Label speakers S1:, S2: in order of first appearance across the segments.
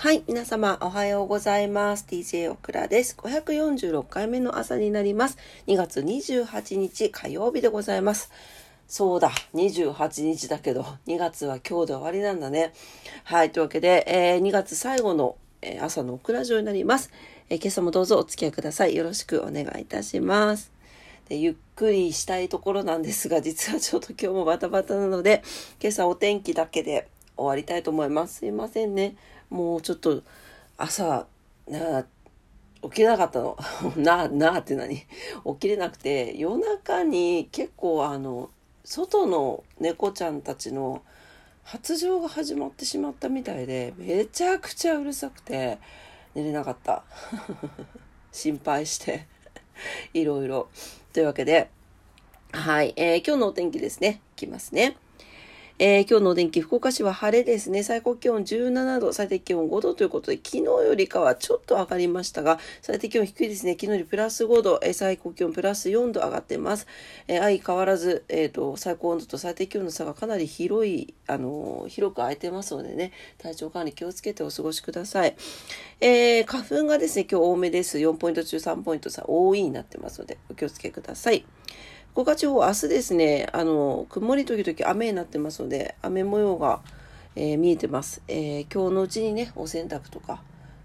S1: はい、皆様おはようございます。DJ オクラです。546回目の朝になります。2月28日火曜日でございます。そうだ、28日だけど、2月は今日で終わりなんだね。はい、というわけで、えー、2月最後の、えー、朝のオクラジオになります、えー、今朝もどうぞお付き合いください。よろしくお願いいたします。でゆっくりしたいところなんですが、実はちょっと今日もバタバタなので、今朝お天気だけで終わりたいと思います。すいませんね。もうちょっと朝、な起きなかったの。な、なって何？起きれなくて、夜中に結構あの、外の猫ちゃんたちの発情が始まってしまったみたいで、めちゃくちゃうるさくて、寝れなかった。心配して、いろいろ。というわけで、はい、えー、今日のお天気ですね。いきますね。えー、今日のお天気、福岡市は晴れですね。最高気温17度、最低気温5度ということで、昨日よりかはちょっと上がりましたが、最低気温低いですね。昨日よりプラス5度、えー、最高気温プラス4度上がってます。えー、相変わらず、えっ、ー、と、最高温度と最低気温の差がかなり広い、あの広く空いてますのでね、体調管理気をつけてお過ごしください。えー、花粉がですね、今日多めです。4ポイント中3ポイント差、多いになってますので、お気をつけください。福岡地方、明日ですね、あの、曇り時々雨になってますので、雨模様が、えー、見えてます。えー、今日のうちにね、お洗濯とか、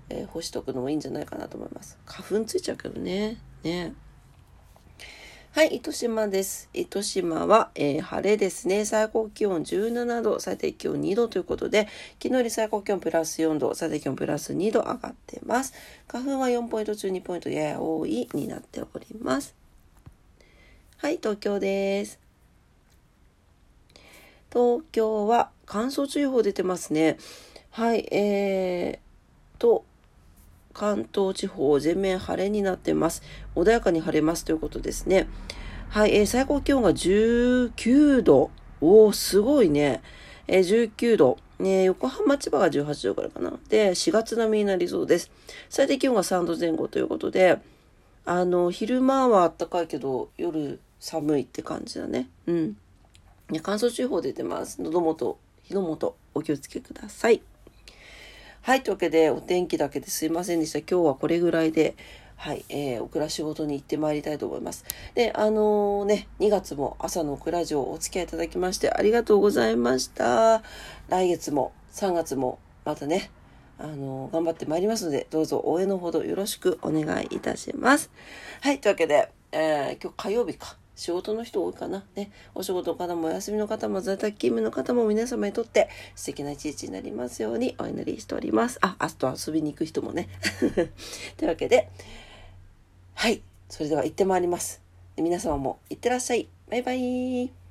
S1: えー、干しとくのもいいんじゃないかなと思います。花粉ついちゃうけどね。ね。はい、糸島です。糸島は、えー、晴れですね。最高気温17度、最低気温2度ということで、昨日より最高気温プラス4度、最低気温プラス2度上がってます。花粉は4ポイント中2ポイントやや多いになっております。はい、東京です。東京は乾燥注意報出てますね。はい、えーと、関東地方全面晴れになってます。穏やかに晴れますということですね。はい、えー、最高気温が19度。おー、すごいね。えー、19度。ね、横浜、千葉が18度からかな。で、4月並みになりそうです。最低気温が3度前後ということで、あの、昼間は暖かいけど、夜寒いって感じだね。うん。乾燥注意報出てます。喉元、火の元、お気をつけください。はい。というわけで、お天気だけですいませんでした。今日はこれぐらいで、はい。えー、オクラ仕事に行ってまいりたいと思います。で、あのー、ね、2月も朝のオクラ城お付き合いいただきましてありがとうございました。来月も3月もまたね、あのー、頑張ってまいりますので、どうぞ応援のほどよろしくお願いいたします。はい。というわけで、えー、今日火曜日か。仕事の人多いかな。ね。お仕事の方もお休みの方も在宅勤務の方も皆様にとって素敵な一日になりますようにお祈りしております。あ、明日遊びに行く人もね。というわけで、はい。それでは行ってまいります。皆様も行ってらっしゃい。バイバイ。